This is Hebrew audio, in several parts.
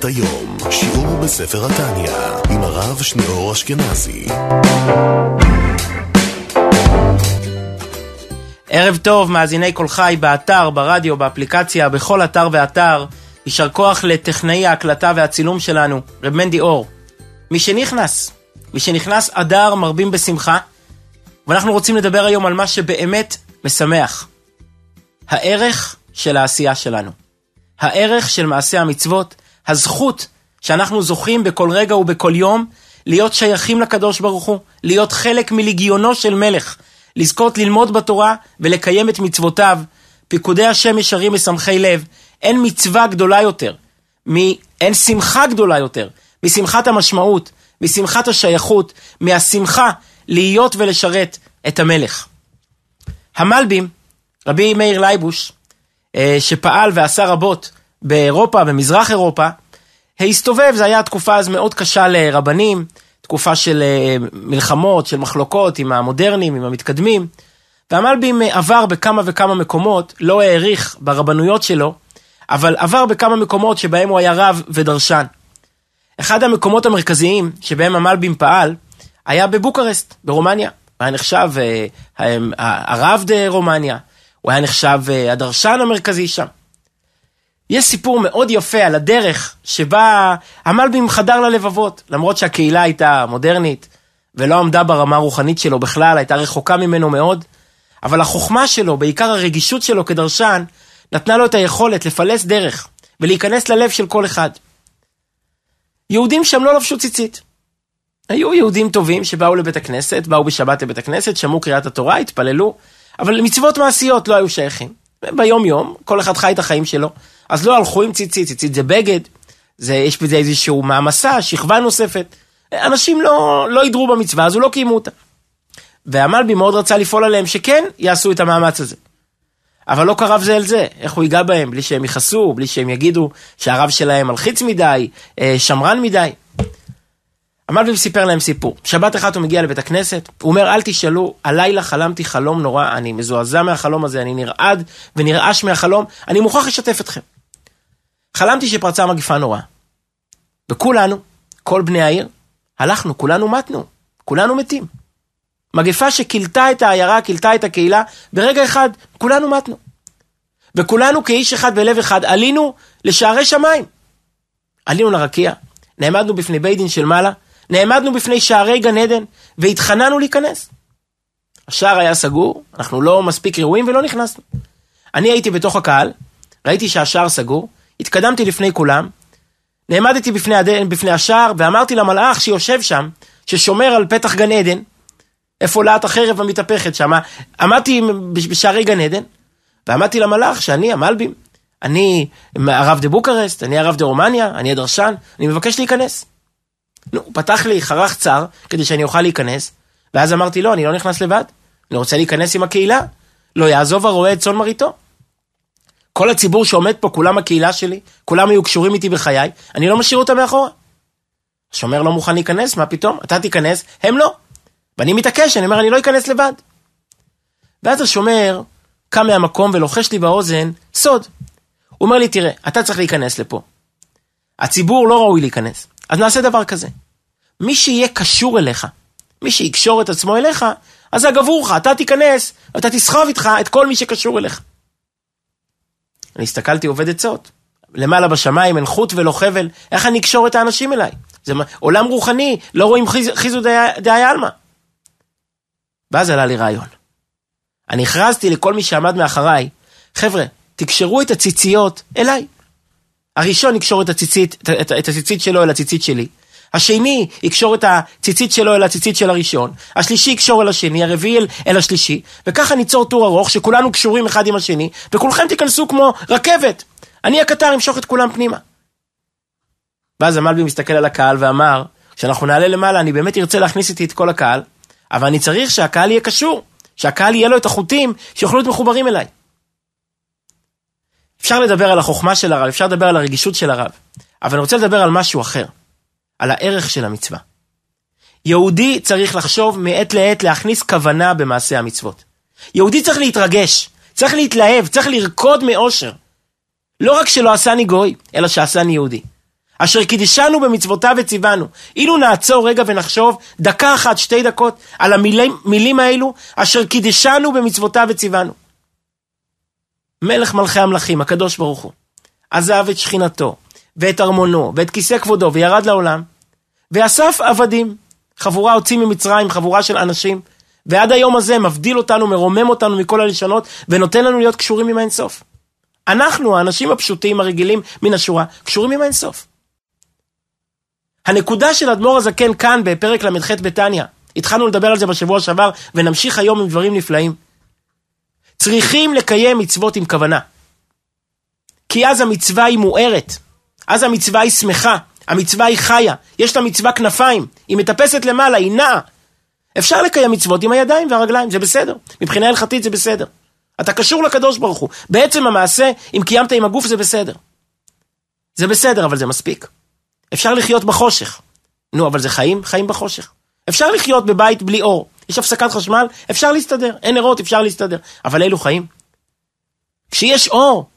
שבת היום, שיעור בספר התניא, עם הרב שניאור אשכנזי. ערב טוב, מאזיני כל חי, באתר, ברדיו, באפליקציה, בכל אתר ואתר. יישר כוח לטכנאי ההקלטה והצילום שלנו, רב מנדי אור. מי שנכנס, מי שנכנס אדר מרבים בשמחה, ואנחנו רוצים לדבר היום על מה שבאמת משמח. הערך של העשייה שלנו. הערך של מעשה המצוות, הזכות שאנחנו זוכים בכל רגע ובכל יום להיות שייכים לקדוש ברוך הוא, להיות חלק מלגיונו של מלך, לזכות ללמוד בתורה ולקיים את מצוותיו. פיקודי השם ישרים משמחי לב. אין מצווה גדולה יותר, מ... אין שמחה גדולה יותר משמחת המשמעות, משמחת השייכות, מהשמחה להיות ולשרת את המלך. המלבים, רבי מאיר לייבוש, אה, שפעל ועשה רבות באירופה, במזרח אירופה, הסתובב, זו הייתה תקופה אז מאוד קשה לרבנים, תקופה של אה, מלחמות, של מחלוקות עם המודרנים, עם המתקדמים, והמלבים אה, עבר בכמה וכמה מקומות, לא העריך ברבנויות שלו, אבל עבר בכמה מקומות שבהם הוא היה רב ודרשן. אחד המקומות המרכזיים שבהם המלבים פעל, היה בבוקרסט, ברומניה. הוא היה נחשב הרב דה רומניה, הוא היה נחשב הדרשן המרכזי שם. יש סיפור מאוד יפה על הדרך שבה המלבים חדר ללבבות, למרות שהקהילה הייתה מודרנית ולא עמדה ברמה הרוחנית שלו בכלל, הייתה רחוקה ממנו מאוד, אבל החוכמה שלו, בעיקר הרגישות שלו כדרשן, נתנה לו את היכולת לפלס דרך ולהיכנס ללב של כל אחד. יהודים שם לא לבשו ציצית. היו יהודים טובים שבאו לבית הכנסת, באו בשבת לבית הכנסת, שמעו קריאת התורה, התפללו, אבל מצוות מעשיות לא היו שייכים. ביום יום, כל אחד חי את החיים שלו, אז לא הלכו עם ציצית, ציצית זה בגד, זה, יש בזה איזשהו מעמסה, שכבה נוספת. אנשים לא, לא ידרו במצווה, הוא לא קיימו אותה. והמלבי מאוד רצה לפעול עליהם שכן יעשו את המאמץ הזה. אבל לא קרב זה אל זה, איך הוא ייגע בהם בלי שהם יכעסו, בלי שהם יגידו שהרב שלהם מלחיץ מדי, אה, שמרן מדי. המלבים סיפר להם סיפור. שבת אחת הוא מגיע לבית הכנסת, הוא אומר, אל תשאלו, הלילה חלמתי חלום נורא, אני מזועזע מהחלום הזה, אני נרעד ונרעש מהחלום, אני מוכרח לשתף אתכם. חלמתי שפרצה מגיפה נוראה. וכולנו, כל בני העיר, הלכנו, כולנו מתנו, כולנו מתים. מגפה שכילתה את העיירה, כילתה את הקהילה, ברגע אחד כולנו מתנו. וכולנו כאיש אחד בלב אחד עלינו לשערי שמיים. עלינו לרקיע, נעמדנו בפני בית דין של מעלה, נעמדנו בפני שערי גן עדן, והתחננו להיכנס. השער היה סגור, אנחנו לא מספיק ראויים ולא נכנסנו. אני הייתי בתוך הקהל, ראיתי שהשער סגור, התקדמתי לפני כולם, נעמדתי בפני, הד... בפני השער ואמרתי למלאך שיושב שם, ששומר על פתח גן עדן, איפה להט החרב המתהפכת שם, עמדתי בשערי גן עדן, ואמרתי למלאך שאני המלבי"ם, אני הרב דבוקרסט, אני הרב דרומניה, אני הדרשן, אני מבקש להיכנס. נו, הוא פתח לי חרך צר כדי שאני אוכל להיכנס, ואז אמרתי לא, אני לא נכנס לבד, אני רוצה להיכנס עם הקהילה, לא יעזוב הרועה את צאן מרעיתו. כל הציבור שעומד פה, כולם הקהילה שלי, כולם היו קשורים איתי בחיי, אני לא משאיר אותם מאחורה. השומר לא מוכן להיכנס, מה פתאום? אתה תיכנס, הם לא. ואני מתעקש, אני אומר, אני לא אכנס לבד. ואז השומר קם מהמקום ולוחש לי באוזן סוד. הוא אומר לי, תראה, אתה צריך להיכנס לפה. הציבור לא ראוי להיכנס. אז נעשה דבר כזה. מי שיהיה קשור אליך, מי שיקשור את עצמו אליך, אז זה גבור לך, אתה תיכנס, אתה תסחוב איתך את כל מי שקשור אליך. אני הסתכלתי עובד עצות. למעלה בשמיים אין חוט ולא חבל, איך אני אקשור את האנשים אליי? זה עולם רוחני, לא רואים חיזו דאי עלמא. ואז עלה לי רעיון. אני הכרזתי לכל מי שעמד מאחריי, חבר'ה, תקשרו את הציציות אליי. הראשון יקשור את הציצית, את, את הציצית שלו אל הציצית שלי. השני יקשור את הציצית שלו אל הציצית של הראשון, השלישי יקשור אל השני, הרביעי אל, אל השלישי, וככה ניצור טור ארוך שכולנו קשורים אחד עם השני, וכולכם תיכנסו כמו רכבת. אני הקטר אמשוך את כולם פנימה. ואז המלבי מסתכל על הקהל ואמר, כשאנחנו נעלה למעלה אני באמת ארצה להכניס איתי את כל הקהל, אבל אני צריך שהקהל יהיה קשור, שהקהל יהיה לו את החוטים שיוכלו להיות מחוברים אליי. אפשר לדבר על החוכמה של הרב, אפשר לדבר על הרגישות של הרב, אבל אני רוצה לדבר על משהו אחר, על הערך של המצווה. יהודי צריך לחשוב מעת לעת להכניס כוונה במעשה המצוות. יהודי צריך להתרגש, צריך להתלהב, צריך לרקוד מאושר. לא רק שלא עשני גוי, אלא שעשני יהודי. אשר קידשנו במצוותיו וציוונו. אילו נעצור רגע ונחשוב דקה אחת, שתי דקות, על המילים האלו, אשר קידשנו במצוותיו וציוונו. מלך מלכי המלכים, הקדוש ברוך הוא, עזב את שכינתו, ואת ארמונו, ואת כיסא כבודו, וירד לעולם, ואסף עבדים. חבורה הוציא ממצרים, חבורה של אנשים, ועד היום הזה מבדיל אותנו, מרומם אותנו מכל הלשונות, ונותן לנו להיות קשורים עם האינסוף. אנחנו, האנשים הפשוטים, הרגילים מן השורה, קשורים עם האינסוף. הנקודה של אדמו"ר הזקן כאן בפרק ל"ח בתניא, התחלנו לדבר על זה בשבוע שעבר, ונמשיך היום עם דברים נפלאים. צריכים לקיים מצוות עם כוונה. כי אז המצווה היא מוארת, אז המצווה היא שמחה, המצווה היא חיה, יש לה מצווה כנפיים, היא מטפסת למעלה, היא נעה. אפשר לקיים מצוות עם הידיים והרגליים, זה בסדר. מבחינה הלכתית זה בסדר. אתה קשור לקדוש ברוך הוא. בעצם המעשה, אם קיימת עם הגוף זה בסדר. זה בסדר, אבל זה מספיק. אפשר לחיות בחושך. נו, אבל זה חיים? חיים בחושך. אפשר לחיות בבית בלי אור. יש הפסקת חשמל, אפשר להסתדר. אין נרות, אפשר להסתדר. אבל אלו חיים. כשיש אור,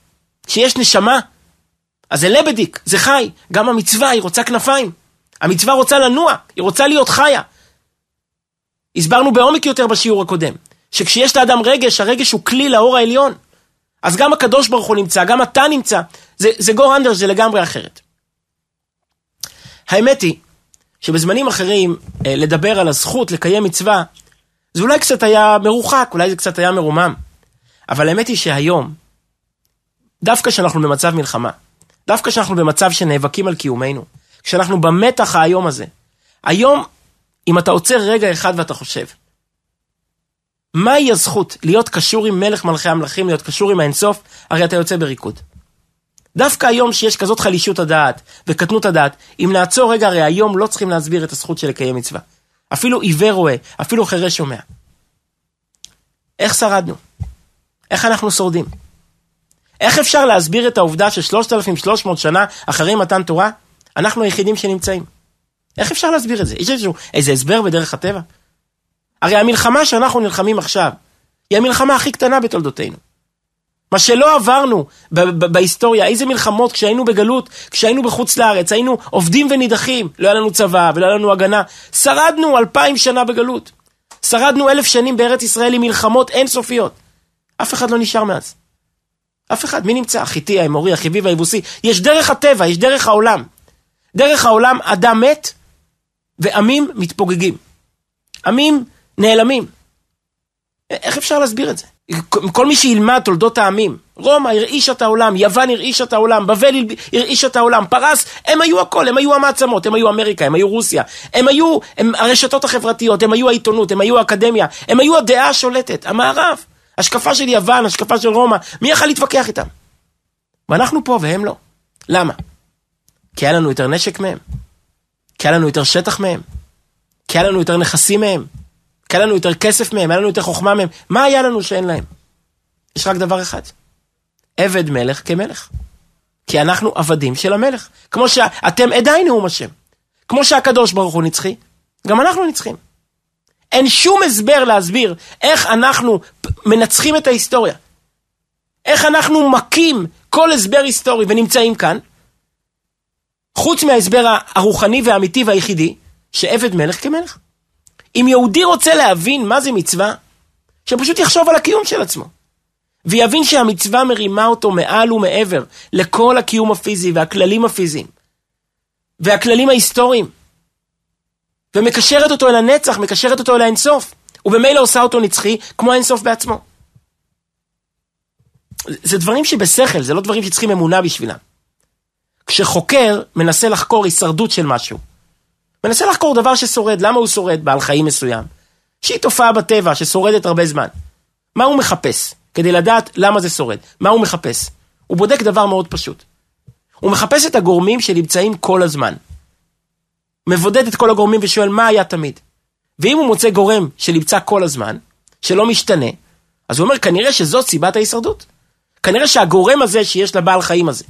כשיש נשמה, אז זה לבדיק, זה חי. גם המצווה, היא רוצה כנפיים. המצווה רוצה לנוע, היא רוצה להיות חיה. הסברנו בעומק יותר בשיעור הקודם, שכשיש לאדם רגש, הרגש הוא כלי לאור העליון. אז גם הקדוש ברוך הוא נמצא, גם אתה נמצא. זה, זה גור אנדר, זה לגמרי אחרת. האמת היא, שבזמנים אחרים, אה, לדבר על הזכות לקיים מצווה, זה אולי קצת היה מרוחק, אולי זה קצת היה מרומם. אבל האמת היא שהיום, דווקא כשאנחנו במצב מלחמה, דווקא כשאנחנו במצב שנאבקים על קיומנו, כשאנחנו במתח האיום הזה, היום, אם אתה עוצר רגע אחד ואתה חושב, מהי הזכות להיות קשור עם מלך מלכי המלכים, להיות קשור עם האינסוף, הרי אתה יוצא בריקוד. דווקא היום שיש כזאת חלישות הדעת וקטנות הדעת, אם נעצור רגע, הרי היום לא צריכים להסביר את הזכות של לקיים מצווה. אפילו עיוור רואה, אפילו חירש שומע. איך שרדנו? איך אנחנו שורדים? איך אפשר להסביר את העובדה ש-3,300 שנה אחרי מתן תורה, אנחנו היחידים שנמצאים? איך אפשר להסביר את זה? יש איזשהו, איזה הסבר בדרך הטבע? הרי המלחמה שאנחנו נלחמים עכשיו, היא המלחמה הכי קטנה בתולדותינו. מה שלא עברנו בהיסטוריה, איזה מלחמות כשהיינו בגלות, כשהיינו בחוץ לארץ, היינו עובדים ונידחים, לא היה לנו צבא ולא היה לנו הגנה. שרדנו אלפיים שנה בגלות. שרדנו אלף שנים בארץ ישראל עם מלחמות אינסופיות. אף אחד לא נשאר מאז. אף אחד. מי נמצא? החיטי, האמורי, החיבי והיבוסי. יש דרך הטבע, יש דרך העולם. דרך העולם אדם מת ועמים מתפוגגים. עמים נעלמים. איך אפשר להסביר את זה? כל מי שילמד תולדות העמים, רומא הרעישה את העולם, יוון הרעישה את העולם, בבל הרעישה את העולם, פרס, הם היו הכל, הם היו המעצמות, הם היו אמריקה, הם היו רוסיה, הם היו הם הרשתות החברתיות, הם היו העיתונות, הם היו האקדמיה, הם היו הדעה השולטת, המערב, השקפה של יוון, השקפה של רומא, מי יכל להתווכח איתם? ואנחנו פה והם לא. למה? כי היה לנו יותר נשק מהם? כי היה לנו יותר שטח מהם? כי היה לנו יותר נכסים מהם? כי היה לנו יותר כסף מהם, היה לנו יותר חוכמה מהם. מה היה לנו שאין להם? יש רק דבר אחד. עבד מלך כמלך. כי אנחנו עבדים של המלך. כמו שאתם עדיי נאום השם. כמו שהקדוש ברוך הוא נצחי, גם אנחנו נצחים. אין שום הסבר להסביר איך אנחנו מנצחים את ההיסטוריה. איך אנחנו מכים כל הסבר היסטורי ונמצאים כאן, חוץ מההסבר הרוחני והאמיתי והיחידי, שעבד מלך כמלך. אם יהודי רוצה להבין מה זה מצווה, שפשוט יחשוב על הקיום של עצמו. ויבין שהמצווה מרימה אותו מעל ומעבר לכל הקיום הפיזי והכללים הפיזיים והכללים ההיסטוריים. ומקשרת אותו אל הנצח, מקשרת אותו אל האינסוף, ובמילא עושה אותו נצחי כמו האינסוף בעצמו. זה דברים שבשכל, זה לא דברים שצריכים אמונה בשבילם. כשחוקר מנסה לחקור הישרדות של משהו, מנסה לחקור דבר ששורד, למה הוא שורד? בעל חיים מסוים. שהיא תופעה בטבע ששורדת הרבה זמן. מה הוא מחפש? כדי לדעת למה זה שורד. מה הוא מחפש? הוא בודק דבר מאוד פשוט. הוא מחפש את הגורמים שנמצאים כל הזמן. מבודד את כל הגורמים ושואל מה היה תמיד. ואם הוא מוצא גורם שנמצא כל הזמן, שלא משתנה, אז הוא אומר כנראה שזאת סיבת ההישרדות. כנראה שהגורם הזה שיש לבעל חיים הזה,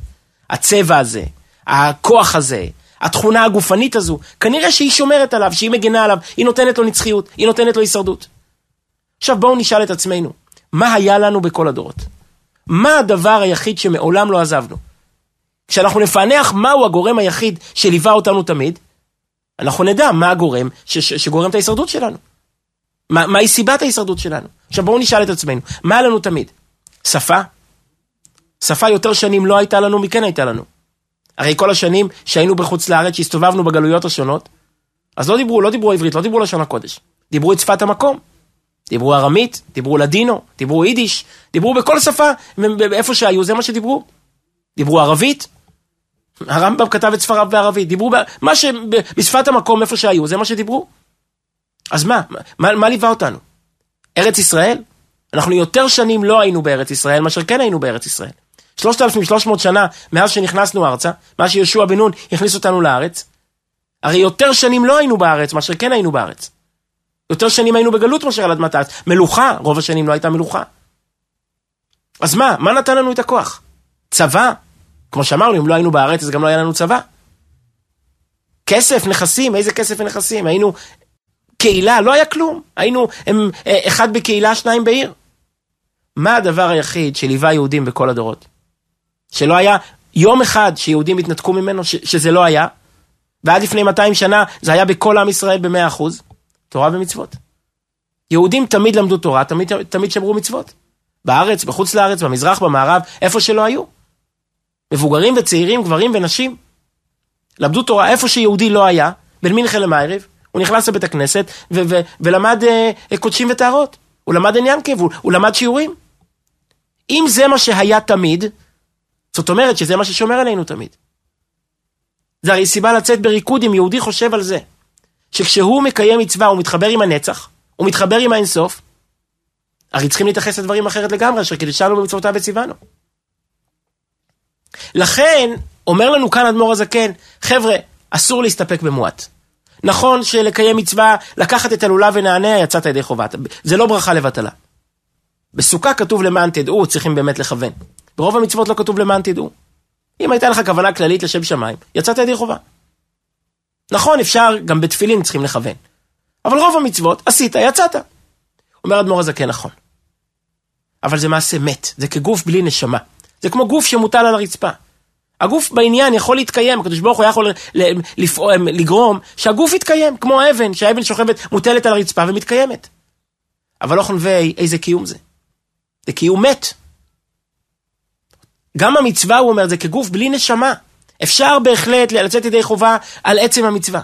הצבע הזה, הכוח הזה, התכונה הגופנית הזו, כנראה שהיא שומרת עליו, שהיא מגנה עליו, היא נותנת לו נצחיות, היא נותנת לו הישרדות. עכשיו בואו נשאל את עצמנו, מה היה לנו בכל הדורות? מה הדבר היחיד שמעולם לא עזבנו? כשאנחנו נפענח מהו הגורם היחיד שליווה אותנו תמיד, אנחנו נדע מה הגורם ש- ש- שגורם את ההישרדות שלנו. מה, מהי סיבת ההישרדות שלנו? עכשיו בואו נשאל את עצמנו, מה היה לנו תמיד? שפה? שפה יותר שנים לא הייתה לנו מכן הייתה לנו. הרי כל השנים שהיינו בחוץ לארץ, שהסתובבנו בגלויות השונות, אז לא דיברו, לא דיברו עברית, לא דיברו לשון הקודש. דיברו את שפת המקום. דיברו ארמית, דיברו לדינו, דיברו יידיש, דיברו בכל שפה, איפה שהיו, זה מה שדיברו. דיברו ערבית, הרמב"ם כתב את ספריו בערבית, דיברו ב... מה ש... בשפת המקום איפה שהיו, זה מה שדיברו. אז מה, מה, מה ליווה אותנו? ארץ ישראל? אנחנו יותר שנים לא היינו בארץ ישראל מאשר כן היינו בארץ ישראל. 3,300 שנה מאז שנכנסנו ארצה, מאז שיהושע בן נון הכניס אותנו לארץ, הרי יותר שנים לא היינו בארץ מאשר כן היינו בארץ. יותר שנים היינו בגלות מאשר על אדמת הארץ. מלוכה, רוב השנים לא הייתה מלוכה. אז מה, מה נתן לנו את הכוח? צבא? כמו שאמרנו, אם לא היינו בארץ אז גם לא היה לנו צבא. כסף, נכסים, איזה כסף ונכסים? היינו קהילה, לא היה כלום. היינו הם, אה, אחד בקהילה, שניים בעיר. מה הדבר היחיד שליווה יהודים בכל הדורות? שלא היה יום אחד שיהודים התנתקו ממנו, ש, שזה לא היה, ועד לפני 200 שנה זה היה בכל עם ישראל ב-100%, תורה ומצוות. יהודים תמיד למדו תורה, תמיד, תמיד שמרו מצוות. בארץ, בחוץ לארץ, במזרח, במערב, איפה שלא היו. מבוגרים וצעירים, גברים ונשים. למדו תורה איפה שיהודי לא היה, בין מינכן למיירב, הוא נכנס לבית הכנסת ו- ו- ולמד uh, קודשים וטהרות. הוא למד עניין כיב, הוא, הוא למד שיעורים. אם זה מה שהיה תמיד, זאת אומרת שזה מה ששומר עלינו תמיד. זה הרי סיבה לצאת בריקוד אם יהודי חושב על זה. שכשהוא מקיים מצווה הוא מתחבר עם הנצח, הוא מתחבר עם האינסוף, הרי צריכים להתייחס לדברים אחרת לגמרי, אשר קידשנו במצוותיו וציוונו. לכן, אומר לנו כאן אדמו"ר הזקן, חבר'ה, אסור להסתפק במועט. נכון שלקיים מצווה, לקחת את הלולב ונענע, יצאת ידי חובת. זה לא ברכה לבטלה. בסוכה כתוב למען תדעו, צריכים באמת לכוון. ברוב המצוות לא כתוב למען תדעו. אם הייתה לך כוונה כללית לשם שמיים, יצאת ידי חובה. נכון, אפשר, גם בתפילין צריכים לכוון. אבל רוב המצוות, עשית, יצאת. אומר אדמו"ר הזקן, נכון. אבל זה מעשה מת, זה כגוף בלי נשמה. זה כמו גוף שמוטל על הרצפה. הגוף בעניין יכול להתקיים, הקדוש ברוך הוא יכול לפעול, לגרום שהגוף יתקיים, כמו האבן, שהאבן שוכבת מוטלת על הרצפה ומתקיימת. אבל לא חונבי, איזה קיום זה? זה קיום מת. גם המצווה, הוא אומר, זה כגוף בלי נשמה. אפשר בהחלט לצאת ידי חובה על עצם המצווה.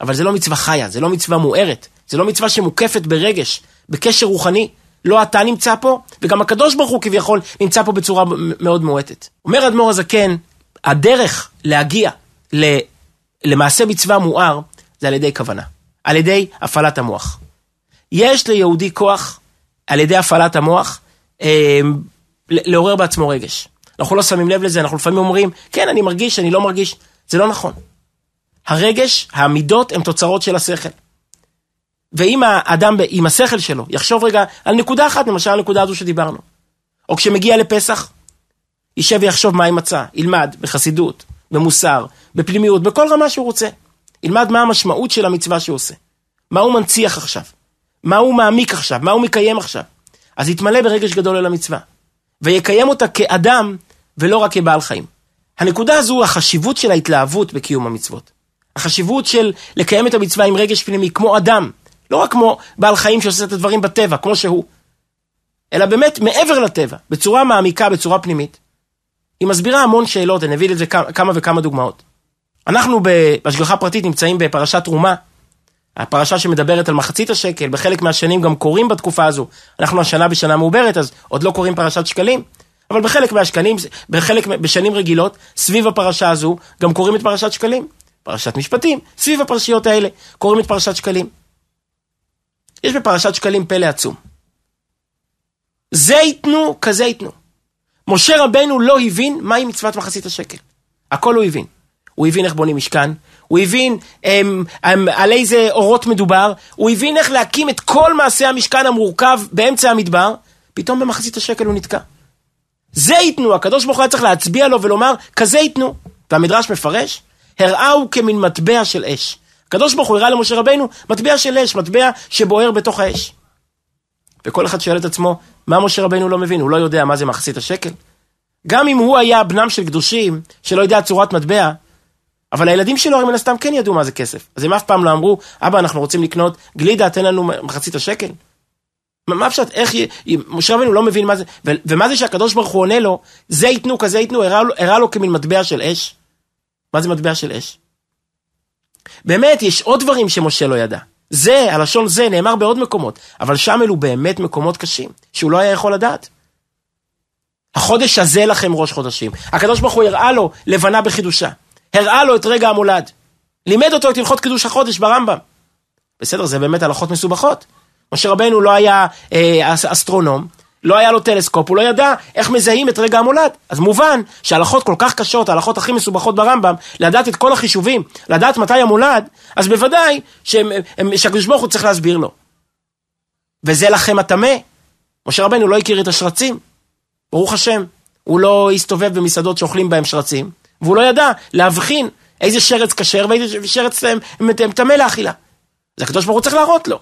אבל זה לא מצווה חיה, זה לא מצווה מוארת, זה לא מצווה שמוקפת ברגש, בקשר רוחני. לא אתה נמצא פה, וגם הקדוש ברוך הוא כביכול נמצא פה בצורה מאוד מועטת. אומר אדמו"ר הזקן, הדרך להגיע למעשה מצווה מואר, זה על ידי כוונה, על ידי הפעלת המוח. יש ליהודי כוח, על ידי הפעלת המוח, אה, לעורר בעצמו רגש. אנחנו לא שמים לב לזה, אנחנו לפעמים אומרים, כן, אני מרגיש, אני לא מרגיש. זה לא נכון. הרגש, המידות, הן תוצרות של השכל. ואם האדם עם השכל שלו יחשוב רגע על נקודה אחת, למשל הנקודה הזו שדיברנו, או כשמגיע לפסח, יישב ויחשוב מה היא מצא, ילמד בחסידות, במוסר, בפנימיות, בכל רמה שהוא רוצה. ילמד מה המשמעות של המצווה שהוא עושה. מה הוא מנציח עכשיו, מה הוא מעמיק עכשיו, מה הוא מקיים עכשיו. אז יתמלא ברגש גדול אל המצווה, ויקיים אותה כאדם ולא רק כבעל חיים. הנקודה הזו, החשיבות של ההתלהבות בקיום המצוות. החשיבות של לקיים את המצווה עם רגש פנימי, כמו אדם, לא רק כמו בעל חיים שעושה את הדברים בטבע, כמו שהוא, אלא באמת מעבר לטבע, בצורה מעמיקה, בצורה פנימית. היא מסבירה המון שאלות, אני אביא לזה כמה וכמה דוגמאות. אנחנו בהשגחה פרטית נמצאים בפרשת תרומה, הפרשה שמדברת על מחצית השקל, בחלק מהשנים גם קוראים בתקופה הזו. אנחנו השנה בשנה מעוברת, אז עוד לא קוראים פרשת שקלים, אבל בחלק מהשקלים, בחלק, בשנים רגילות, סביב הפרשה הזו, גם קוראים את פרשת שקלים. פרשת משפטים, סביב הפרשיות האלה, קוראים את פרשת שקלים. יש בפרשת שקלים פלא עצום. זה ייתנו, כזה ייתנו. משה רבנו לא הבין מהי מצוות מחצית השקל. הכל הוא הבין. הוא הבין איך בונים משכן, הוא הבין הם, הם, על איזה אורות מדובר, הוא הבין איך להקים את כל מעשה המשכן המורכב באמצע המדבר, פתאום במחצית השקל הוא נתקע. זה ייתנו, הקדוש ברוך הוא צריך להצביע לו ולומר, כזה ייתנו. והמדרש מפרש, הראהו כמין מטבע של אש. הקדוש ברוך הוא הראה למשה רבינו מטבע של אש, מטבע שבוער בתוך האש. וכל אחד שואל את עצמו, מה משה רבינו לא מבין? הוא לא יודע מה זה מחצית השקל? גם אם הוא היה בנם של קדושים, שלא יודע צורת מטבע, אבל הילדים שלו הרי מן הסתם כן ידעו מה זה כסף. אז הם אף פעם לא אמרו, אבא, אנחנו רוצים לקנות גלידה, תן לנו מחצית השקל. מה פשוט, איך, משה רבנו לא מבין מה זה, ו, ומה זה שהקדוש ברוך הוא עונה לו, זה ייתנו, כזה ייתנו, הראה לו, לו כמין מטבע של אש. מה זה מטבע של אש? באמת, יש עוד דברים שמשה לא ידע. זה, הלשון זה, נאמר בעוד מקומות, אבל שם אלו באמת מקומות קשים, שהוא לא היה יכול לדעת. החודש הזה לכם ראש חודשים. הקדוש ברוך הוא הראה לו לבנה בחידושה. הראה לו את רגע המולד. לימד אותו את הלכות קידוש החודש ברמב"ם. בסדר, זה באמת הלכות מסובכות. משה רבנו לא היה אה, אסטרונום, לא היה לו טלסקופ, הוא לא ידע איך מזהים את רגע המולד. אז מובן שהלכות כל כך קשות, ההלכות הכי מסובכות ברמב"ם, לדעת את כל החישובים, לדעת מתי המולד, אז בוודאי שהקדוש ברוך הוא צריך להסביר לו. וזה לכם הטמא. משה רבנו לא הכיר את השרצים, ברוך השם. הוא לא הסתובב במסעדות שאוכלים בהם שרצים, והוא לא ידע להבחין איזה שרץ כשר ואיזה שרץ טמא לאכילה. אז הקדוש ברוך הוא צריך להראות לו.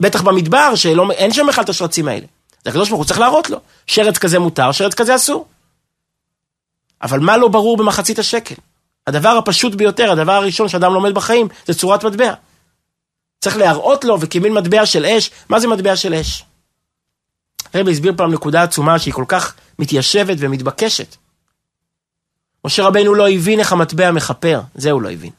בטח במדבר, שאין שם בכלל את השרצים האלה. אז הקדוש ברוך הוא צריך להראות לו. שרץ כזה מותר, שרץ כזה אסור. אבל מה לא ברור במחצית השקל? הדבר הפשוט ביותר, הדבר הראשון שאדם לומד בחיים, זה צורת מטבע. צריך להראות לו, וכמין מטבע של אש, מה זה מטבע של אש? רבי הסביר פעם נקודה עצומה שהיא כל כך מתיישבת ומתבקשת. משה רבנו לא הבין איך המטבע מכפר, זה הוא לא הבין.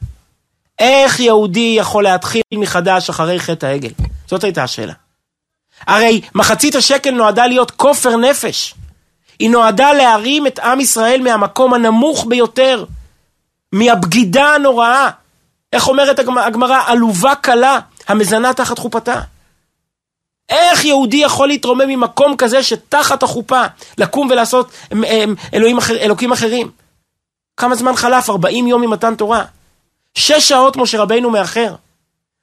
איך יהודי יכול להתחיל מחדש אחרי חטא העגל? זאת הייתה השאלה. הרי מחצית השקל נועדה להיות כופר נפש. היא נועדה להרים את עם ישראל מהמקום הנמוך ביותר, מהבגידה הנוראה. איך אומרת הגמרא? עלובה קלה, המזנה תחת חופתה. איך יהודי יכול להתרומם ממקום כזה שתחת החופה לקום ולעשות אלוהים אחר, אלוקים אחרים? כמה זמן חלף? 40 יום ממתן תורה. שש שעות משה רבינו מאחר.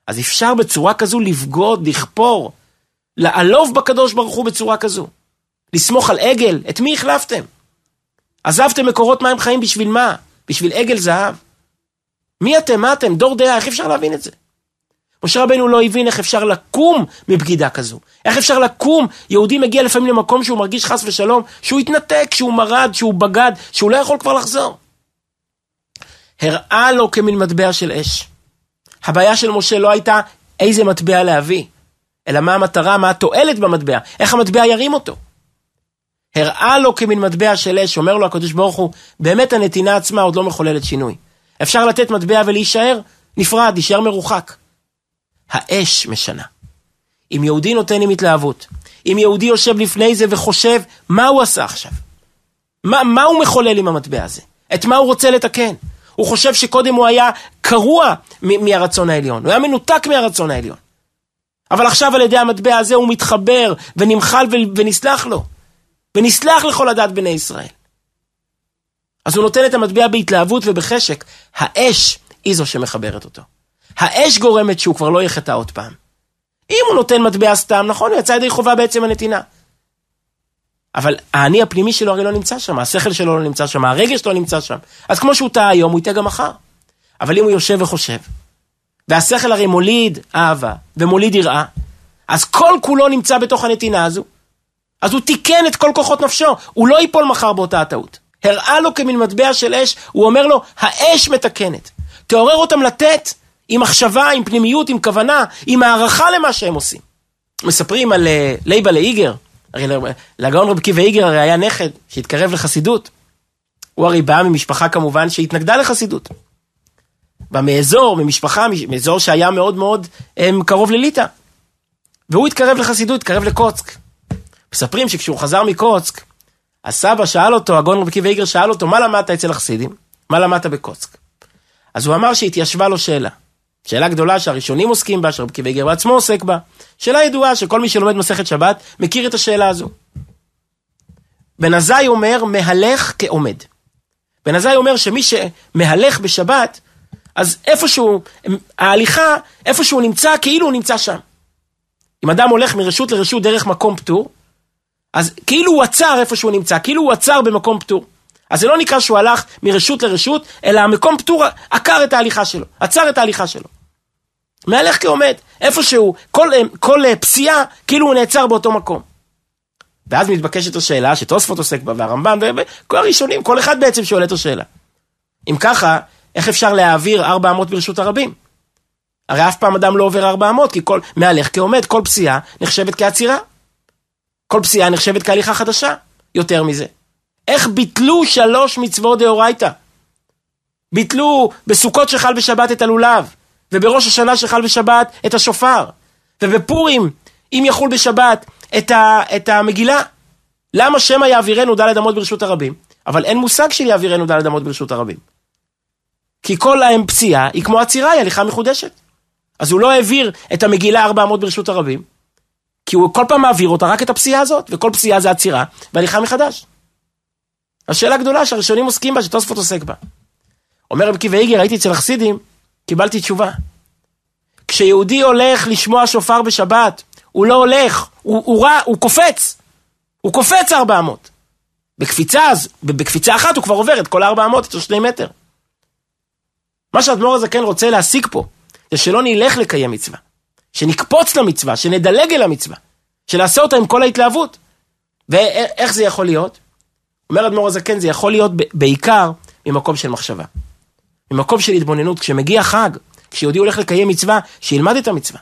אז אפשר בצורה כזו לבגוד, לכפור, לעלוב בקדוש ברוך הוא בצורה כזו. לסמוך על עגל, את מי החלפתם? עזבתם מקורות מים חיים בשביל מה? בשביל עגל זהב? מי אתם? מה אתם? דור דעה, איך אפשר להבין את זה? משה רבנו לא הבין איך אפשר לקום מבגידה כזו. איך אפשר לקום, יהודי מגיע לפעמים למקום שהוא מרגיש חס ושלום, שהוא התנתק, שהוא מרד, שהוא בגד, שהוא לא יכול כבר לחזור. הראה לו כמין מטבע של אש. הבעיה של משה לא הייתה איזה מטבע להביא, אלא מה המטרה, מה התועלת במטבע, איך המטבע ירים אותו. הראה לו כמין מטבע של אש, אומר לו הקדוש ברוך הוא, באמת הנתינה עצמה עוד לא מחוללת שינוי. אפשר לתת מטבע ולהישאר נפרד, להישאר מרוחק. האש משנה. אם יהודי נותן עם התלהבות, אם יהודי יושב לפני זה וחושב מה הוא עשה עכשיו, מה, מה הוא מחולל עם המטבע הזה, את מה הוא רוצה לתקן. הוא חושב שקודם הוא היה קרוע מהרצון העליון, הוא היה מנותק מהרצון העליון. אבל עכשיו על ידי המטבע הזה הוא מתחבר ונמחל ונסלח לו, ונסלח לכל הדת בני ישראל. אז הוא נותן את המטבע בהתלהבות ובחשק, האש היא זו שמחברת אותו. האש גורמת שהוא כבר לא יחטא עוד פעם. אם הוא נותן מטבע סתם, נכון, הוא יצא ידי חובה בעצם הנתינה. אבל האני הפנימי שלו הרי לא נמצא שם, השכל שלו לא נמצא שם, הרגש לא נמצא שם. אז כמו שהוא טעה היום, הוא יטעה גם מחר. אבל אם הוא יושב וחושב, והשכל הרי מוליד אהבה ומוליד יראה, אז כל כולו נמצא בתוך הנתינה הזו. אז הוא תיקן את כל כוחות נפשו, הוא לא ייפול מחר באותה הטעות. הראה לו כמין מטבע של אש, הוא אומר לו, האש מתקנת. תעורר אותם לתת עם מחשבה, עם פנימיות, עם כוונה, עם הערכה למה שהם עושים. מספרים על uh, לייבה לאיגר, הרי לגאון רב קיבי איגר הרי היה נכד שהתקרב לחסידות. הוא הרי בא ממשפחה כמובן שהתנגדה לחסידות. בא מאזור, ממשפחה, מאזור שהיה מאוד מאוד הם, אה, קרוב לליטא. והוא התקרב לחסידות, התקרב לקוצק. מספרים שכשהוא חזר מקוצק, הסבא שאל אותו, הגאון רב קיבי איגר שאל אותו, מה למדת אצל החסידים? מה למדת בקוצק? אז הוא אמר שהתיישבה לו שאלה. שאלה גדולה שהראשונים עוסקים בה, שרבי קיבי גר בעצמו עוסק בה. שאלה ידועה שכל מי שלומד מסכת שבת מכיר את השאלה הזו. בן עזאי אומר, מהלך כעומד. בן עזאי אומר שמי שמהלך בשבת, אז איפשהו, ההליכה, איפשהו נמצא, כאילו הוא נמצא שם. אם אדם הולך מרשות לרשות דרך מקום פטור, אז כאילו הוא עצר איפה שהוא נמצא, כאילו הוא עצר במקום פטור. אז זה לא נקרא שהוא הלך מרשות לרשות, אלא המקום פטור עקר את ההליכה שלו, עצר את ההליכה שלו. מהלך כעומד, איפשהו, כל, כל פסיעה, כאילו הוא נעצר באותו מקום. ואז מתבקשת השאלה שתוספות עוסק בה והרמב"ם וכל הראשונים, כל אחד בעצם שואל את השאלה. אם ככה, איך אפשר להעביר 400 ברשות הרבים? הרי אף פעם אדם לא עובר 400, כי כל, מהלך כעומד, כל פסיעה נחשבת כעצירה. כל פסיעה נחשבת כהליכה חדשה. יותר מזה. איך ביטלו שלוש מצוות דאורייתא? ביטלו בסוכות שחל בשבת את הלולב, ובראש השנה שחל בשבת את השופר, ובפורים, אם יחול בשבת, את, ה, את המגילה. למה שמא יעבירנו ד' אמות ברשות הרבים? אבל אין מושג של יעבירנו ד' אמות ברשות הרבים. כי כל האם פציעה היא כמו עצירה, היא הליכה מחודשת. אז הוא לא העביר את המגילה 400 ברשות הרבים, כי הוא כל פעם מעביר אותה רק את הפסיעה הזאת, וכל פסיעה זה עצירה, והליכה מחדש. השאלה הגדולה שהראשונים עוסקים בה, שתוספות עוסק בה. אומר רב קיבי איגר, הייתי אצל החסידים, קיבלתי תשובה. כשיהודי הולך לשמוע שופר בשבת, הוא לא הולך, הוא, הוא רע, הוא קופץ. הוא קופץ 400. בקפיצה, בקפיצה אחת הוא כבר עובר את כל 400, את השני מטר. מה שהאדמו"ר הזה כן רוצה להשיג פה, זה שלא נלך לקיים מצווה. שנקפוץ למצווה, שנדלג אל המצווה. שנעשה אותה עם כל ההתלהבות. ואיך זה יכול להיות? אומר אדמו"ר הזקן, זה יכול להיות בעיקר ממקום של מחשבה. ממקום של התבוננות. כשמגיע חג, כשיהודי הולך לקיים מצווה, שילמד את המצווה.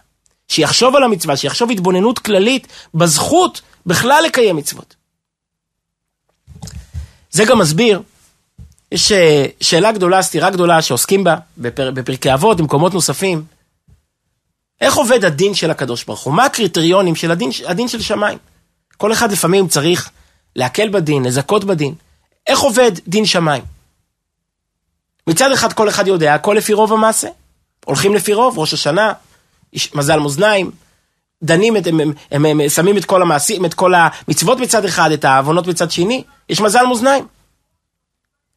שיחשוב על המצווה, שיחשוב התבוננות כללית בזכות בכלל לקיים מצוות. זה גם מסביר, יש אה, שאלה גדולה, סתירה גדולה, שעוסקים בה בפר, בפרקי אבות, במקומות נוספים. איך עובד הדין של הקדוש ברוך הוא? מה הקריטריונים של הדין, הדין של שמיים? כל אחד לפעמים צריך להקל בדין, לזכות בדין. איך עובד דין שמיים? מצד אחד כל אחד יודע, הכל לפי רוב המעשה. הולכים לפי רוב, ראש השנה, מזל מאזניים, דנים, את, הם, הם, הם, הם שמים את כל המעשים, את כל המצוות מצד אחד, את העוונות מצד שני, יש מזל מאזניים.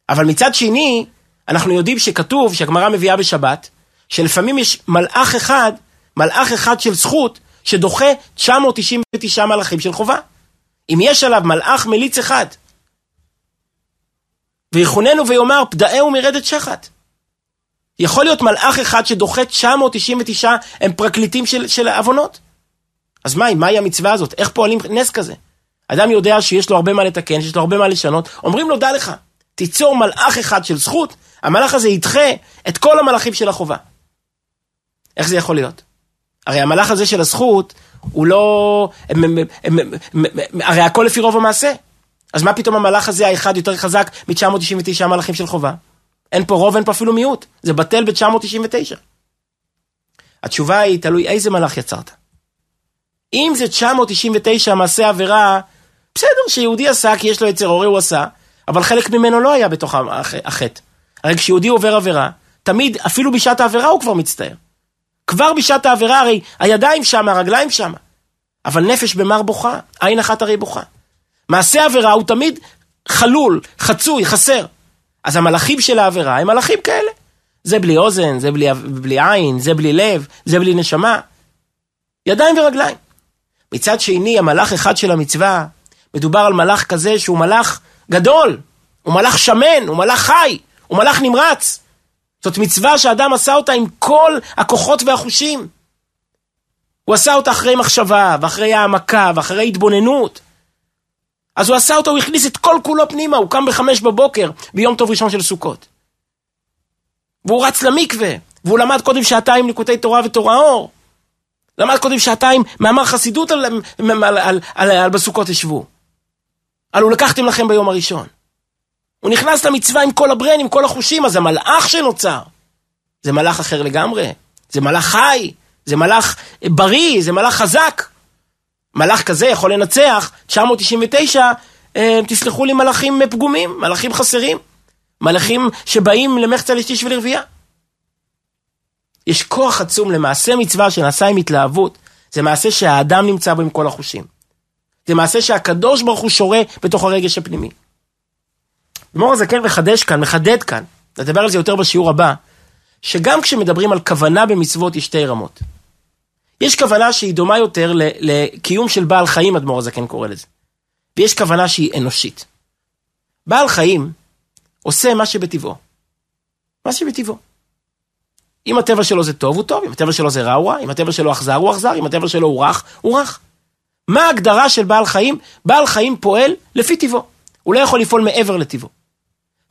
אבל מצד שני, אנחנו יודעים שכתוב, שהגמרא מביאה בשבת, שלפעמים יש מלאך אחד, מלאך אחד של זכות, שדוחה 999 מלאכים של חובה. אם יש עליו מלאך מליץ אחד, ויחוננו ויאמר, פדאהו מרדת שחת. יכול להיות מלאך אחד שדוחה 999 הם פרקליטים של, של עוונות. אז מהי, מהי המצווה הזאת? איך פועלים נס כזה? אדם יודע שיש לו הרבה מה לתקן, שיש לו הרבה מה לשנות, אומרים לו, דע לך, תיצור מלאך אחד של זכות, המלאך הזה ידחה את כל המלאכים של החובה. איך זה יכול להיות? הרי המלאך הזה של הזכות, הוא לא... הרי הכל לפי רוב המעשה. אז מה פתאום המלאך הזה האחד יותר חזק מ-999 מלאכים של חובה? אין פה רוב, אין פה אפילו מיעוט. זה בטל ב-999. התשובה היא, תלוי איזה מלאך יצרת. אם זה 999 מעשה עבירה, בסדר שיהודי עשה כי יש לו יצר הורה הוא עשה, אבל חלק ממנו לא היה בתוך החטא. הרי כשיהודי עובר עבירה, תמיד, אפילו בשעת העבירה הוא כבר מצטער. כבר בשעת העבירה הרי הידיים שם, הרגליים שם. אבל נפש במר בוכה, עין אחת הרי בוכה. מעשה עבירה הוא תמיד חלול, חצוי, חסר. אז המלאכים של העבירה הם מלאכים כאלה. זה בלי אוזן, זה בלי, בלי עין, זה בלי לב, זה בלי נשמה. ידיים ורגליים. מצד שני, המלאך אחד של המצווה, מדובר על מלאך כזה שהוא מלאך גדול, הוא מלאך שמן, הוא מלאך חי, הוא מלאך נמרץ. זאת מצווה שאדם עשה אותה עם כל הכוחות והחושים. הוא עשה אותה אחרי מחשבה, ואחרי העמקה, ואחרי התבוננות. אז הוא עשה אותו, הוא הכניס את כל כולו פנימה, הוא קם בחמש בבוקר, ביום טוב ראשון של סוכות. והוא רץ למקווה, והוא למד קודם שעתיים ליקוטי תורה ותורה אור. למד קודם שעתיים מאמר חסידות על, על, על, על, על, על בסוכות ישבו. הלו לקחתם לכם ביום הראשון. הוא נכנס למצווה עם כל הברן, עם כל החושים, אז זה מלאך שנוצר. זה מלאך אחר לגמרי. זה מלאך חי, זה מלאך בריא, זה מלאך חזק. מלאך כזה יכול לנצח 999, אה, תסלחו לי, מלאכים פגומים, מלאכים חסרים. מלאכים שבאים למחצה לשליש ולרבייה. יש כוח עצום למעשה מצווה שנעשה עם התלהבות. זה מעשה שהאדם נמצא בו עם כל החושים. זה מעשה שהקדוש ברוך הוא שורה בתוך הרגש הפנימי. גמור הזקן מחדש כאן, מחדד כאן, נדבר על זה יותר בשיעור הבא, שגם כשמדברים על כוונה במצוות יש שתי רמות. יש כוונה שהיא דומה יותר לקיום של בעל חיים, אדמו"ר הזקן קורא לזה. ויש כוונה שהיא אנושית. בעל חיים עושה מה שבטבעו. מה שבטבעו. אם הטבע שלו זה טוב, הוא טוב, אם הטבע שלו זה רע, הוא רע, אם הטבע שלו אכזר, הוא אכזר, אם הטבע שלו הוא רך, הוא רך. מה ההגדרה של בעל חיים? בעל חיים פועל לפי טיבו. הוא לא יכול לפעול מעבר לטיבו.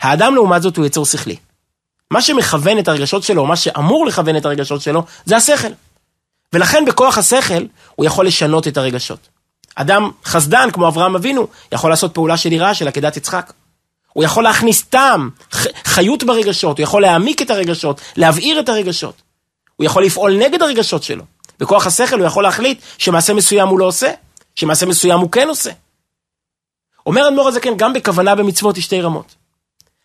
האדם לעומת זאת הוא יצור שכלי. מה שמכוון את הרגשות שלו, מה שאמור לכוון את הרגשות שלו, זה השכל. ולכן בכוח השכל, הוא יכול לשנות את הרגשות. אדם חסדן, כמו אברהם אבינו, יכול לעשות פעולה של יראה של עקדת יצחק. הוא יכול להכניס טעם, חיות ברגשות, הוא יכול להעמיק את הרגשות, להבעיר את הרגשות. הוא יכול לפעול נגד הרגשות שלו. בכוח השכל הוא יכול להחליט שמעשה מסוים הוא לא עושה, שמעשה מסוים הוא כן עושה. אומר אדמו"ר הזקן, גם בכוונה במצוות יש שתי רמות.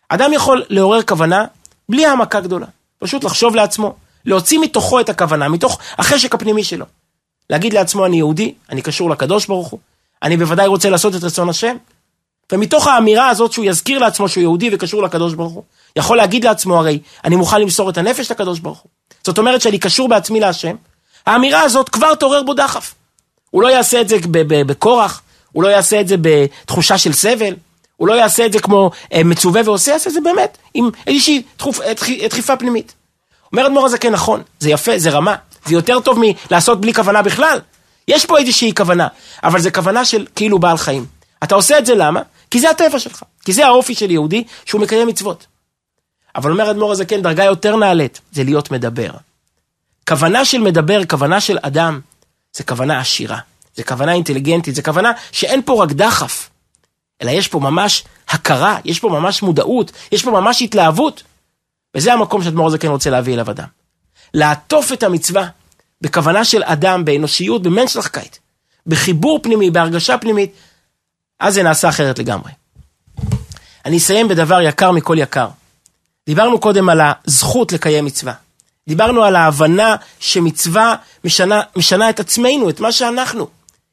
אדם יכול לעורר כוונה בלי העמקה גדולה. פשוט לחשוב לעצמו, להוציא מתוכו את הכוונה, מתוך החשק הפנימי שלו. להגיד לעצמו, אני יהודי, אני קשור לקדוש ברוך הוא, אני בוודאי רוצה לעשות את רצון השם. ומתוך האמירה הזאת שהוא יזכיר לעצמו שהוא יהודי וקשור לקדוש ברוך הוא, יכול להגיד לעצמו הרי, אני מוכן למסור את הנפש לקדוש ברוך הוא. זאת אומרת שאני קשור בעצמי להשם. האמירה הזאת כבר תעורר בו דחף. הוא לא יעשה את זה בכורח, הוא לא יעשה את זה בתחושה של סבל, הוא לא יעשה את זה כמו אה, מצווה ועושה, יעשה את זה באמת עם איזושהי דחוף, דחיפה פנימית. אומר אדמו"ר הזקן, נכון, זה יפה, זה רמה, זה יותר טוב מלעשות בלי כוונה בכלל. יש פה איזושהי כוונה, אבל זה כוונה של כאילו בעל חיים. אתה עושה את זה למה? כי זה הטבע שלך, כי זה האופי של יהודי שהוא מקיים מצוות. אבל אומר אדמו"ר הזקן, דרגה יותר נעלית, זה להיות מדבר. כוונה של מדבר, כוונה של אדם, זה כוונה עשירה, זה כוונה אינטליגנטית, זה כוונה שאין פה רק דחף, אלא יש פה ממש הכרה, יש פה ממש מודעות, יש פה ממש התלהבות. וזה המקום שאדמו"ר הזקן רוצה להביא אליו אדם. לעטוף את המצווה בכוונה של אדם, באנושיות, במנשלחקייט, בחיבור פנימי, בהרגשה פנימית, אז זה נעשה אחרת לגמרי. אני אסיים בדבר יקר מכל יקר. דיברנו קודם על הזכות לקיים מצווה. דיברנו על ההבנה שמצווה משנה, משנה את עצמנו, את מה שאנחנו.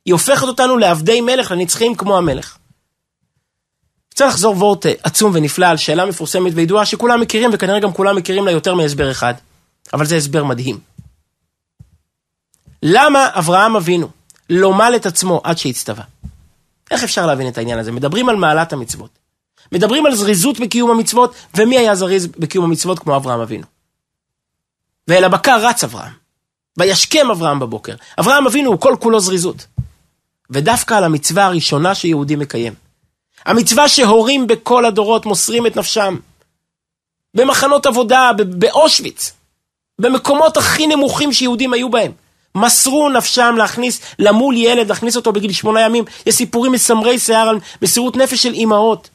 היא הופכת אותנו לעבדי מלך, לנצחים כמו המלך. רוצה לחזור וורט עצום ונפלא על שאלה מפורסמת וידועה שכולם מכירים, וכנראה גם כולם מכירים לה יותר מהסבר אחד. אבל זה הסבר מדהים. למה אברהם אבינו לא מל את עצמו עד שהצטווה? איך אפשר להבין את העניין הזה? מדברים על מעלת המצוות. מדברים על זריזות בקיום המצוות, ומי היה זריז בקיום המצוות כמו אברהם אבינו? ואל הבקר רץ אברהם. וישכם אברהם בבוקר. אברהם אבינו הוא כל כולו זריזות. ודווקא על המצווה הראשונה שיהודי מקיים. המצווה שהורים בכל הדורות מוסרים את נפשם. במחנות עבודה, באושוויץ, במקומות הכי נמוכים שיהודים היו בהם. מסרו נפשם להכניס, למול ילד, להכניס אותו בגיל שמונה ימים. יש סיפורים מסמרי שיער על מסירות נפש של אימהות.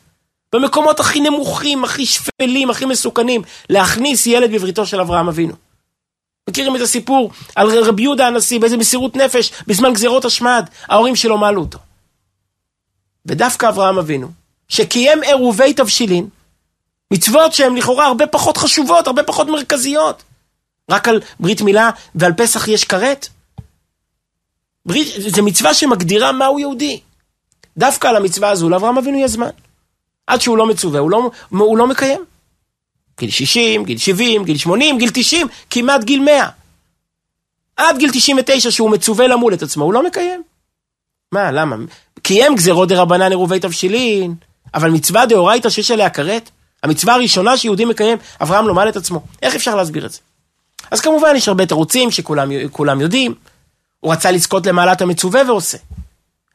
במקומות הכי נמוכים, הכי שפלים, הכי מסוכנים, להכניס ילד בבריתו של אברהם אבינו. מכירים את הסיפור על רבי יהודה הנשיא, באיזה מסירות נפש, בזמן גזירות השמד, ההורים שלו מעלו אותו. ודווקא אברהם אבינו, שקיים עירובי תבשילין, מצוות שהן לכאורה הרבה פחות חשובות, הרבה פחות מרכזיות. רק על ברית מילה ועל פסח יש כרת? ברית, זה מצווה שמגדירה מהו יהודי. דווקא על המצווה הזו לאברהם אבינו יש זמן. עד שהוא לא מצווה, הוא לא, הוא לא מקיים. גיל 60, גיל 70, גיל 80, גיל 90, כמעט גיל 100. עד גיל 99 שהוא מצווה למול את עצמו, הוא לא מקיים. מה, למה? קיים גזירות דה רבנן עירובי תבשילין, אבל מצווה דאורייתא שיש עליה כרת? המצווה הראשונה שיהודי מקיים, אברהם לומד את עצמו. איך אפשר להסביר את זה? אז כמובן יש הרבה תירוצים שכולם יודעים. הוא רצה לזכות למעלת המצווה ועושה.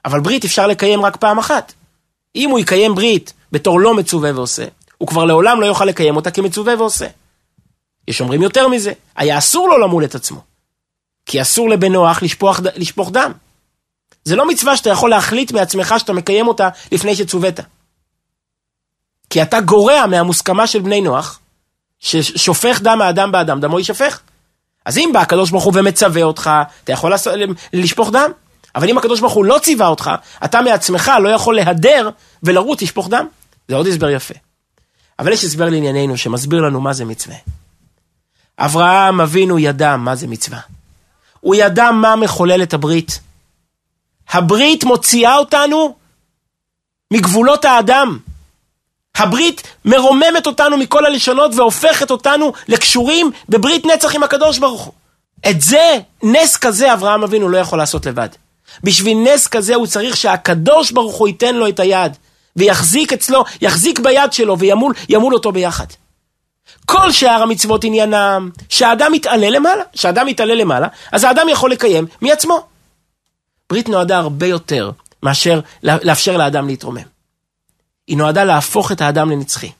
אבל ברית אפשר לקיים רק פעם אחת. אם הוא יקיים ברית בתור לא מצווה ועושה, הוא כבר לעולם לא יוכל לקיים אותה כמצווה ועושה. יש אומרים יותר מזה, היה אסור לו למול את עצמו. כי אסור לבן נוח לשפוך, לשפוך דם. זה לא מצווה שאתה יכול להחליט מעצמך שאתה מקיים אותה לפני שצוות. כי אתה גורע מהמוסכמה של בני נוח, ששופך דם האדם באדם, דמו יישפך. אז אם בא הקדוש ברוך הוא ומצווה אותך, אתה יכול לשפוך דם. אבל אם הקדוש ברוך הוא לא ציווה אותך, אתה מעצמך לא יכול להדר ולרוץ לשפוך דם. זה עוד הסבר יפה. אבל יש הסבר לענייננו שמסביר לנו מה זה מצווה. אברהם אבינו ידע מה זה מצווה. הוא ידע מה מחולל את הברית. הברית מוציאה אותנו מגבולות האדם. הברית מרוממת אותנו מכל הלשונות והופכת אותנו לקשורים בברית נצח עם הקדוש ברוך הוא. את זה, נס כזה אברהם אבינו לא יכול לעשות לבד. בשביל נס כזה הוא צריך שהקדוש ברוך הוא ייתן לו את היד, ויחזיק אצלו, יחזיק ביד שלו וימול ימול אותו ביחד. כל שאר המצוות עניינם, שהאדם יתעלה למעלה, שהאדם יתעלה למעלה, אז האדם יכול לקיים מעצמו. ברית נועדה הרבה יותר מאשר לאפשר לאדם להתרומם. היא נועדה להפוך את האדם לנצחי.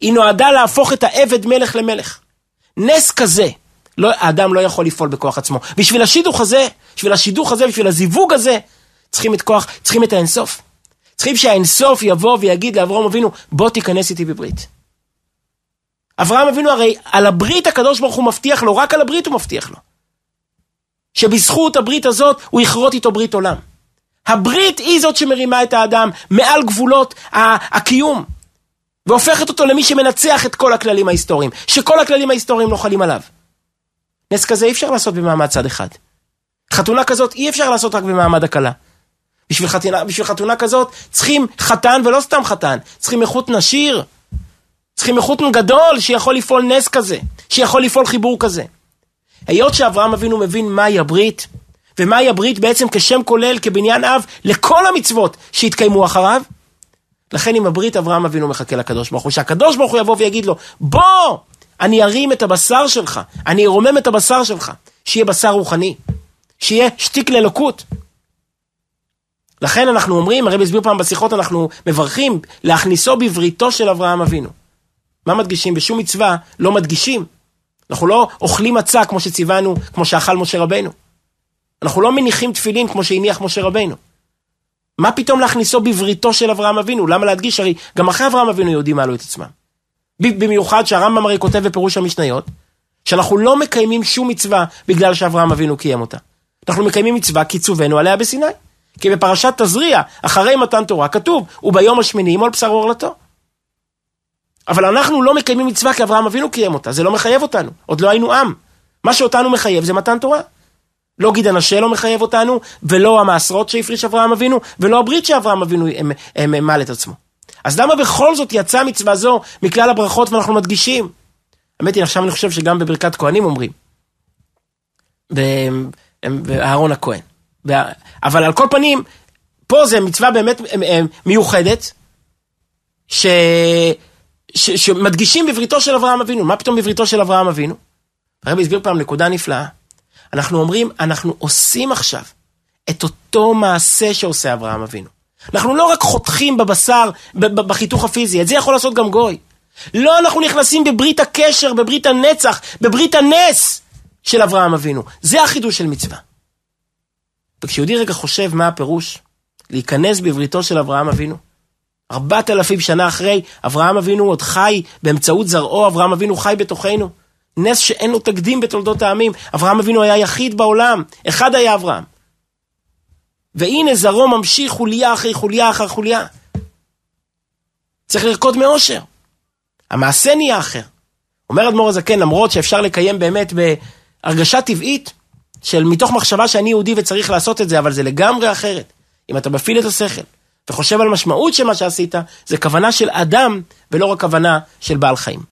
היא נועדה להפוך את העבד מלך למלך. נס כזה, לא, האדם לא יכול לפעול בכוח עצמו. בשביל השידוך הזה, בשביל השידוך הזה, בשביל הזיווג הזה, צריכים את כוח, צריכים את האינסוף. צריכים שהאינסוף יבוא ויגיד לאברהם אבינו, בוא תיכנס איתי בברית. אברהם אבינו הרי על הברית הקדוש ברוך הוא מבטיח לו, רק על הברית הוא מבטיח לו. שבזכות הברית הזאת הוא יכרות איתו ברית עולם. הברית היא זאת שמרימה את האדם מעל גבולות הקיום, והופכת אותו למי שמנצח את כל הכללים ההיסטוריים, שכל הכללים ההיסטוריים לא חלים עליו. נס כזה אי אפשר לעשות במעמד צד אחד. חתונה כזאת אי אפשר לעשות רק במעמד הכלה. בשביל חתונה, בשביל חתונה כזאת צריכים חתן ולא סתם חתן, צריכים איכות נשיר, צריכים איכות גדול שיכול לפעול נס כזה, שיכול לפעול חיבור כזה. היות שאברהם אבינו מבין מהי הברית, ומהי הברית בעצם כשם כולל, כבניין אב, לכל המצוות שהתקיימו אחריו, לכן עם הברית אברהם אבינו מחכה לקדוש ברוך הוא, שהקדוש ברוך הוא יבוא ויגיד לו, בוא, אני ארים את הבשר שלך, אני ארומם את הבשר שלך, שיהיה בשר רוחני, שיהיה שתיק לאלוקות. לכן אנחנו אומרים, הרב הסביר פעם בשיחות, אנחנו מברכים להכניסו בבריתו של אברהם אבינו. מה מדגישים? בשום מצווה לא מדגישים. אנחנו לא אוכלים מצה כמו שציוונו, כמו שאכל משה רבנו. אנחנו לא מניחים תפילין כמו שהניח משה רבנו. מה פתאום להכניסו בבריתו של אברהם אבינו? למה להדגיש? הרי גם אחרי אברהם אבינו יודעים מעלו את עצמם. במיוחד שהרמב"ם הרי כותב בפירוש המשניות, שאנחנו לא מקיימים שום מצווה בגלל שאברהם אבינו קיים אותה. אנחנו מקיימים מצווה כי צווינו עליה בסיני. כי בפרשת תזריע, אחרי מתן תורה, כתוב, וביום השמיני ימול בשר עורלתו. אבל אנחנו לא מקיימים מצווה כי אברהם אבינו קיים אותה, זה לא מחייב אותנו, עוד לא היינו עם. מה שאותנו מחייב זה מתן תורה. לא גיד הנשה לא מחייב אותנו, ולא המעשרות שהפריש אברהם אבינו, ולא הברית שאברהם אבינו מעל את עצמו. אז למה בכל זאת יצאה מצווה זו מכלל הברכות ואנחנו מדגישים? האמת היא, עכשיו אני חושב שגם בברכת כהנים אומרים. באהרון הכהן. אבל על כל פנים, פה זה מצווה באמת מיוחדת, ש... ש... שמדגישים בבריתו של אברהם אבינו. מה פתאום בבריתו של אברהם אבינו? הרבי הסביר פעם נקודה נפלאה. אנחנו אומרים, אנחנו עושים עכשיו את אותו מעשה שעושה אברהם אבינו. אנחנו לא רק חותכים בבשר, בחיתוך הפיזי, את זה יכול לעשות גם גוי. לא, אנחנו נכנסים בברית הקשר, בברית הנצח, בברית הנס של אברהם אבינו. זה החידוש של מצווה. וכשיהודי רגע חושב מה הפירוש, להיכנס בבריתו של אברהם אבינו, ארבעת אלפים שנה אחרי, אברהם אבינו עוד חי, באמצעות זרעו אברהם אבינו חי בתוכנו. נס שאין לו תקדים בתולדות העמים. אברהם אבינו היה יחיד בעולם, אחד היה אברהם. והנה זרעו ממשיך חוליה אחרי חוליה אחר חוליה. צריך לרקוד מאושר. המעשה נהיה אחר. אומר אדמו"ר הזקן, למרות שאפשר לקיים באמת בהרגשה טבעית, של מתוך מחשבה שאני יהודי וצריך לעשות את זה, אבל זה לגמרי אחרת. אם אתה מפעיל את השכל וחושב על משמעות של מה שעשית, זה כוונה של אדם ולא רק כוונה של בעל חיים.